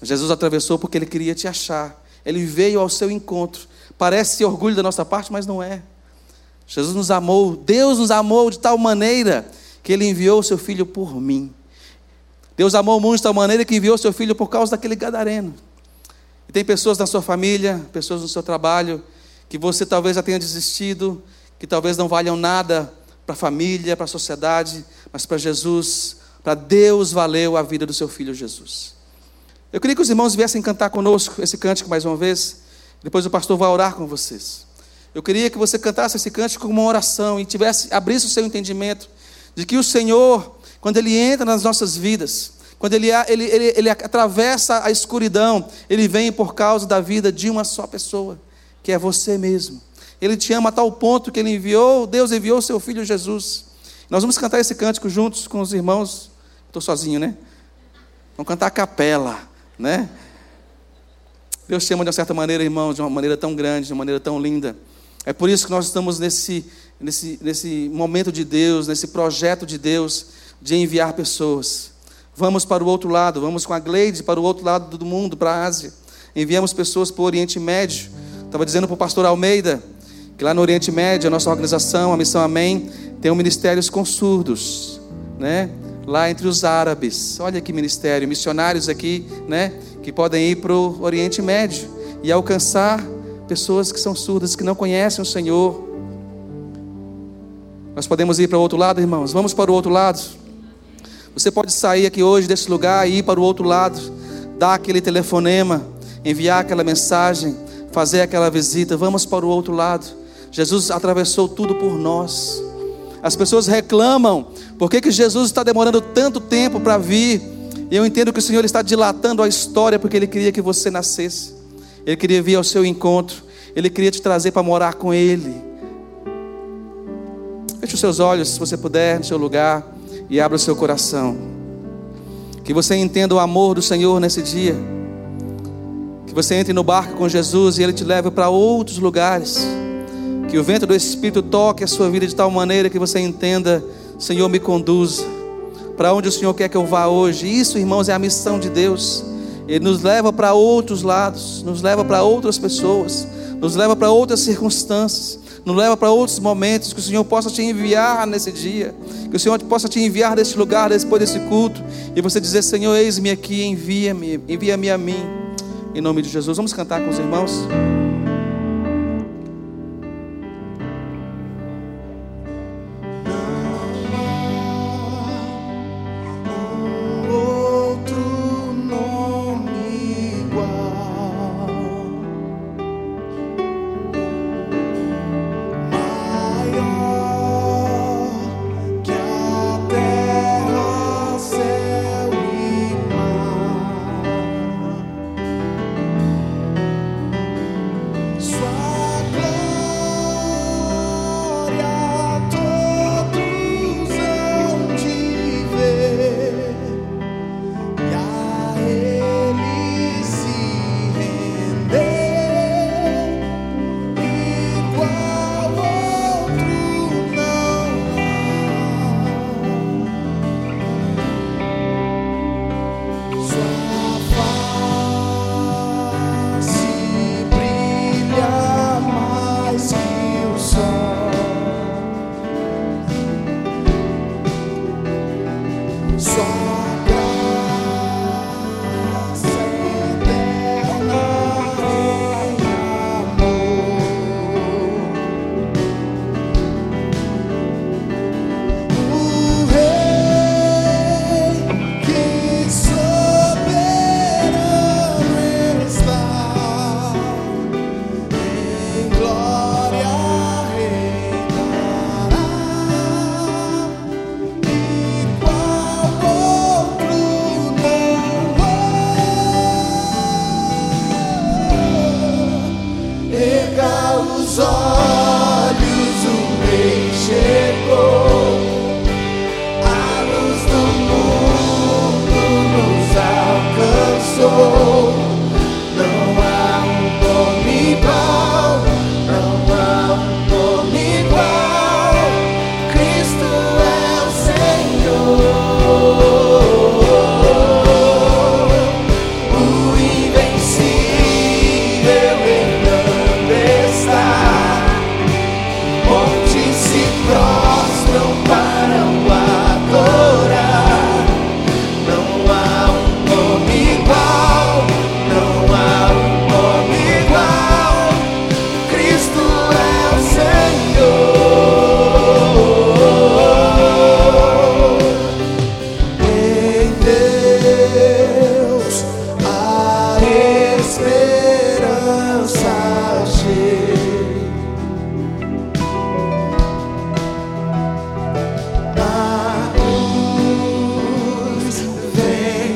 Jesus atravessou porque ele queria te achar. Ele veio ao seu encontro. Parece orgulho da nossa parte, mas não é. Jesus nos amou, Deus nos amou de tal maneira que ele enviou o seu filho por mim. Deus amou o mundo de tal maneira que enviou o seu filho por causa daquele gadareno. E tem pessoas na sua família, pessoas no seu trabalho, que você talvez já tenha desistido, que talvez não valham nada para a família, para a sociedade, mas para Jesus, para Deus valeu a vida do seu filho Jesus. Eu queria que os irmãos viessem cantar conosco esse cântico mais uma vez. Depois o pastor vai orar com vocês. Eu queria que você cantasse esse cântico como uma oração e tivesse abrisse o seu entendimento de que o Senhor quando Ele entra nas nossas vidas, quando ele, ele, ele, ele atravessa a escuridão, Ele vem por causa da vida de uma só pessoa, que é você mesmo. Ele te ama a tal ponto que Ele enviou, Deus enviou seu Filho Jesus. Nós vamos cantar esse cântico juntos com os irmãos. Estou sozinho, né? Vamos cantar a capela, né? Deus te ama de uma certa maneira, irmão, de uma maneira tão grande, de uma maneira tão linda. É por isso que nós estamos nesse, nesse, nesse momento de Deus, nesse projeto de Deus, de enviar pessoas. Vamos para o outro lado, vamos com a Gleide para o outro lado do mundo, para a Ásia. Enviamos pessoas para o Oriente Médio. Estava dizendo para o pastor Almeida que lá no Oriente Médio, a nossa organização, a Missão Amém, tem um ministérios com surdos, né? Lá entre os árabes. Olha que ministério, missionários aqui, né? Que podem ir para o Oriente Médio e alcançar pessoas que são surdas, que não conhecem o Senhor. Nós podemos ir para o outro lado, irmãos? Vamos para o outro lado. Você pode sair aqui hoje desse lugar e ir para o outro lado, dar aquele telefonema, enviar aquela mensagem, fazer aquela visita. Vamos para o outro lado. Jesus atravessou tudo por nós. As pessoas reclamam, por que, que Jesus está demorando tanto tempo para vir? E eu entendo que o Senhor está dilatando a história porque Ele queria que você nascesse. Ele queria vir ao seu encontro. Ele queria te trazer para morar com Ele. Feche os seus olhos, se você puder, no seu lugar e abra o seu coração. Que você entenda o amor do Senhor nesse dia. Que você entre no barco com Jesus e Ele te leve para outros lugares. Que o vento do Espírito toque a sua vida de tal maneira que você entenda: Senhor, me conduza. Para onde o Senhor quer que eu vá hoje? Isso, irmãos, é a missão de Deus. Ele nos leva para outros lados, nos leva para outras pessoas, nos leva para outras circunstâncias nos leva para outros momentos, que o Senhor possa te enviar nesse dia, que o Senhor possa te enviar desse lugar, depois desse culto, e você dizer: Senhor, eis-me aqui, envia-me, envia-me a mim, em nome de Jesus. Vamos cantar com os irmãos?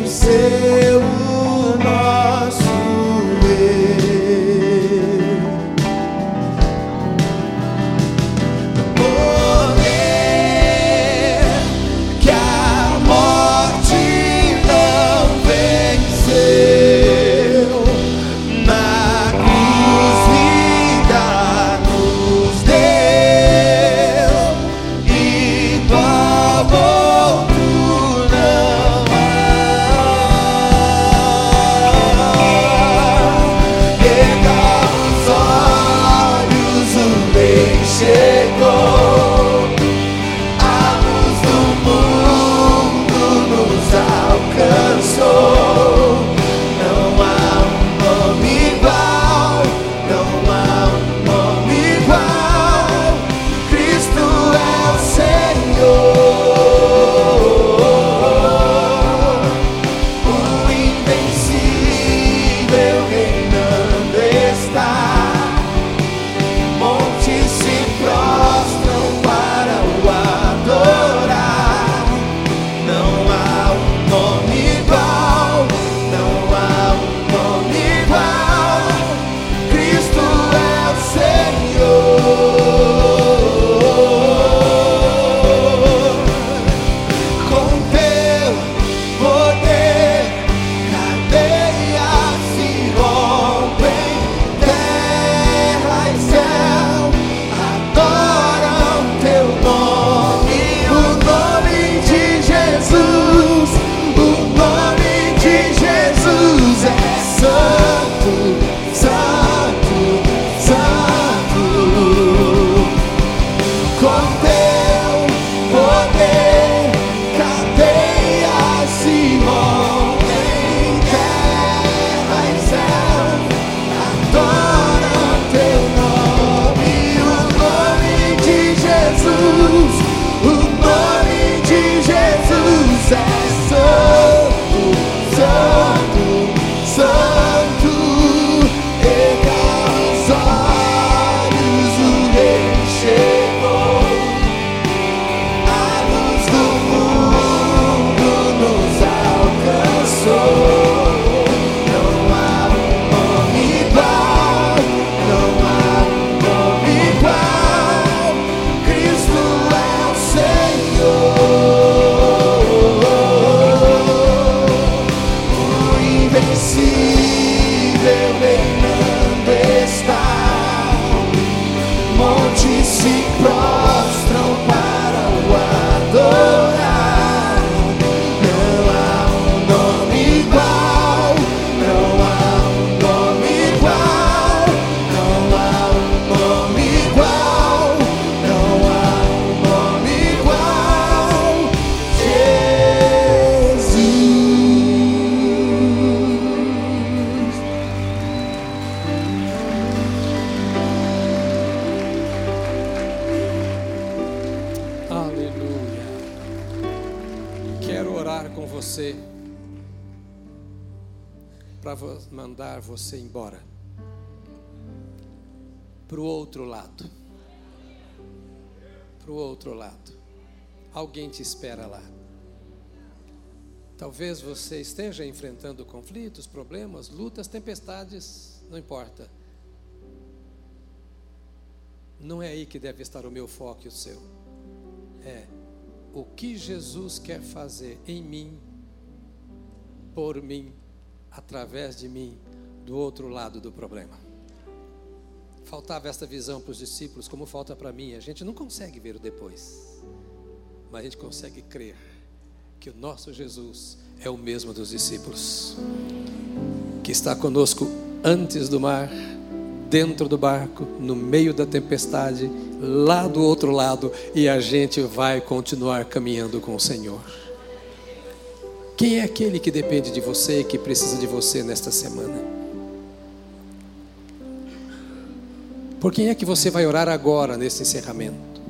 seu para mandar você embora para o outro lado. Para o outro lado. Alguém te espera lá. Talvez você esteja enfrentando conflitos, problemas, lutas, tempestades, não importa. Não é aí que deve estar o meu foco e o seu. É o que Jesus quer fazer em mim, por mim, através de mim, do outro lado do problema. Faltava esta visão para os discípulos, como falta para mim. A gente não consegue ver o depois, mas a gente consegue crer que o nosso Jesus é o mesmo dos discípulos, que está conosco antes do mar, dentro do barco, no meio da tempestade, lá do outro lado, e a gente vai continuar caminhando com o Senhor. Quem é aquele que depende de você e que precisa de você nesta semana? Por quem é que você vai orar agora nesse encerramento?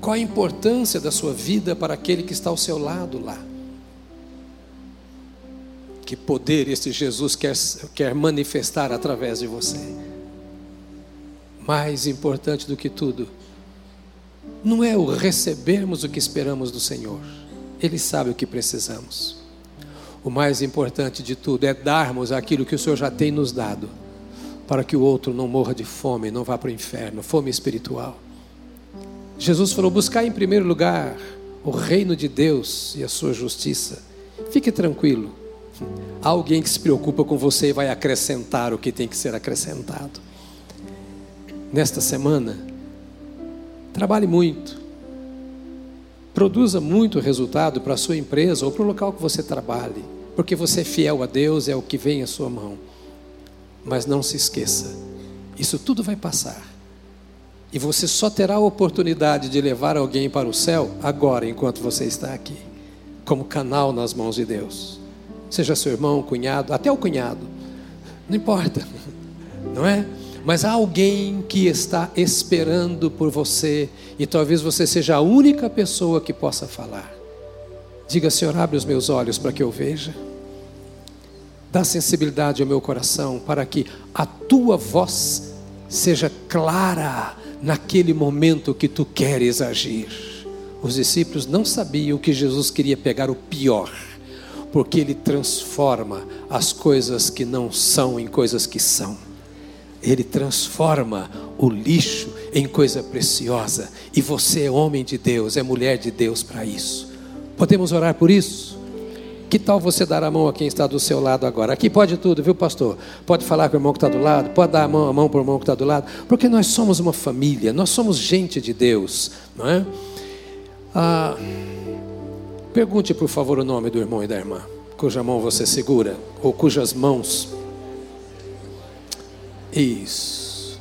Qual a importância da sua vida para aquele que está ao seu lado lá? Que poder esse Jesus quer, quer manifestar através de você? Mais importante do que tudo, não é o recebermos o que esperamos do Senhor ele sabe o que precisamos. O mais importante de tudo é darmos aquilo que o Senhor já tem nos dado, para que o outro não morra de fome, não vá para o inferno, fome espiritual. Jesus falou: buscar em primeiro lugar o reino de Deus e a sua justiça. Fique tranquilo. Há alguém que se preocupa com você e vai acrescentar o que tem que ser acrescentado. Nesta semana, trabalhe muito Produza muito resultado para a sua empresa ou para o local que você trabalhe, porque você é fiel a Deus, é o que vem à sua mão. Mas não se esqueça, isso tudo vai passar. E você só terá a oportunidade de levar alguém para o céu agora, enquanto você está aqui, como canal nas mãos de Deus. Seja seu irmão, cunhado, até o cunhado, não importa, não é? Mas há alguém que está esperando por você e talvez você seja a única pessoa que possa falar. Diga, Senhor, abre os meus olhos para que eu veja. Dá sensibilidade ao meu coração para que a tua voz seja clara naquele momento que tu queres agir. Os discípulos não sabiam que Jesus queria pegar o pior, porque ele transforma as coisas que não são em coisas que são. Ele transforma o lixo em coisa preciosa. E você é homem de Deus, é mulher de Deus para isso. Podemos orar por isso? Que tal você dar a mão a quem está do seu lado agora? Aqui pode tudo, viu, pastor? Pode falar com o irmão que está do lado, pode dar a mão, a mão para o irmão que está do lado, porque nós somos uma família, nós somos gente de Deus, não é? Ah, pergunte, por favor, o nome do irmão e da irmã, cuja mão você segura, ou cujas mãos isso.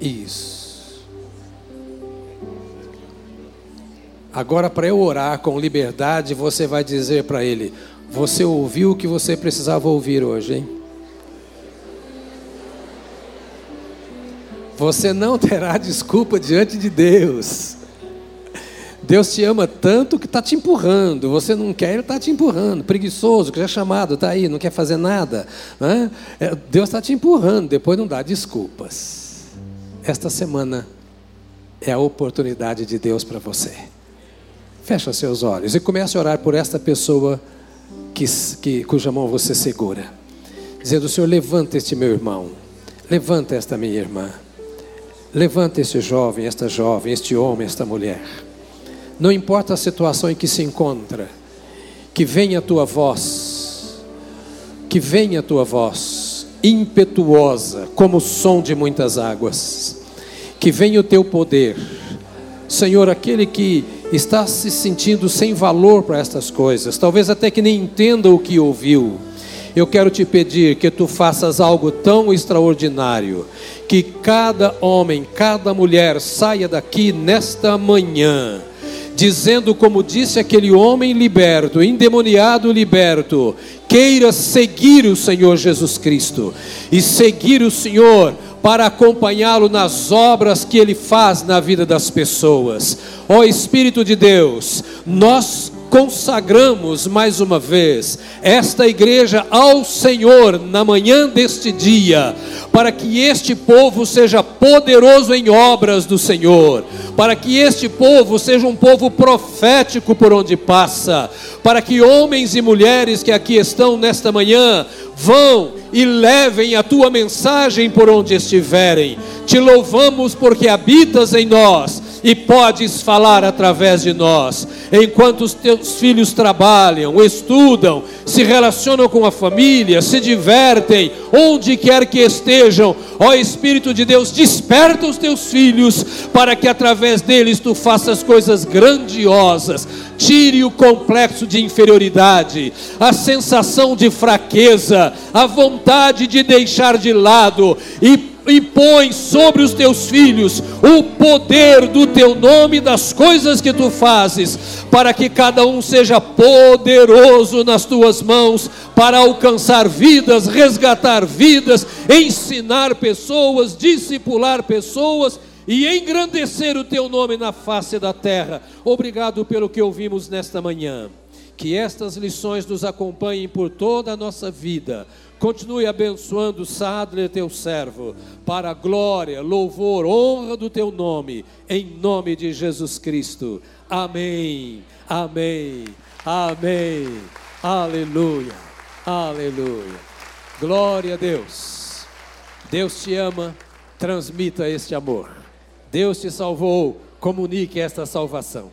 Isso. Agora, para eu orar com liberdade, você vai dizer para ele: Você ouviu o que você precisava ouvir hoje, hein? Você não terá desculpa diante de Deus. Deus te ama tanto que está te empurrando. Você não quer, Ele está te empurrando. Preguiçoso, que já é chamado, está aí, não quer fazer nada. Né? Deus está te empurrando, depois não dá desculpas. Esta semana é a oportunidade de Deus para você. Fecha seus olhos e comece a orar por esta pessoa que, que, cuja mão você segura. Dizendo, Senhor, levanta este meu irmão. Levanta esta minha irmã. Levanta este jovem, esta jovem, este homem, esta mulher. Não importa a situação em que se encontra, que venha a tua voz, que venha a tua voz, impetuosa, como o som de muitas águas, que venha o teu poder, Senhor, aquele que está se sentindo sem valor para estas coisas, talvez até que nem entenda o que ouviu. Eu quero te pedir que tu faças algo tão extraordinário, que cada homem, cada mulher saia daqui nesta manhã dizendo como disse aquele homem liberto, endemoniado liberto, queira seguir o Senhor Jesus Cristo e seguir o Senhor para acompanhá-lo nas obras que ele faz na vida das pessoas. Ó Espírito de Deus, nós consagramos mais uma vez esta igreja ao Senhor na manhã deste dia, para que este povo seja poderoso em obras do Senhor, para que este povo seja um povo profético por onde passa, para que homens e mulheres que aqui estão nesta manhã vão e levem a tua mensagem por onde estiverem. Te louvamos porque habitas em nós e podes falar através de nós. Enquanto os teus filhos trabalham, estudam, se relacionam com a família, se divertem, onde quer que estejam, ó Espírito de Deus, desperta os teus filhos para que através deles tu faças coisas grandiosas. Tire o complexo de inferioridade, a sensação de fraqueza, a vontade de deixar de lado e e põe sobre os teus filhos o poder do teu nome das coisas que tu fazes, para que cada um seja poderoso nas tuas mãos para alcançar vidas, resgatar vidas, ensinar pessoas, discipular pessoas e engrandecer o teu nome na face da terra. Obrigado pelo que ouvimos nesta manhã. Que estas lições nos acompanhem por toda a nossa vida Continue abençoando Sadler, teu servo, para a glória, louvor, honra do teu nome, em nome de Jesus Cristo. Amém, amém, amém, aleluia, aleluia. Glória a Deus. Deus te ama, transmita este amor. Deus te salvou, comunique esta salvação.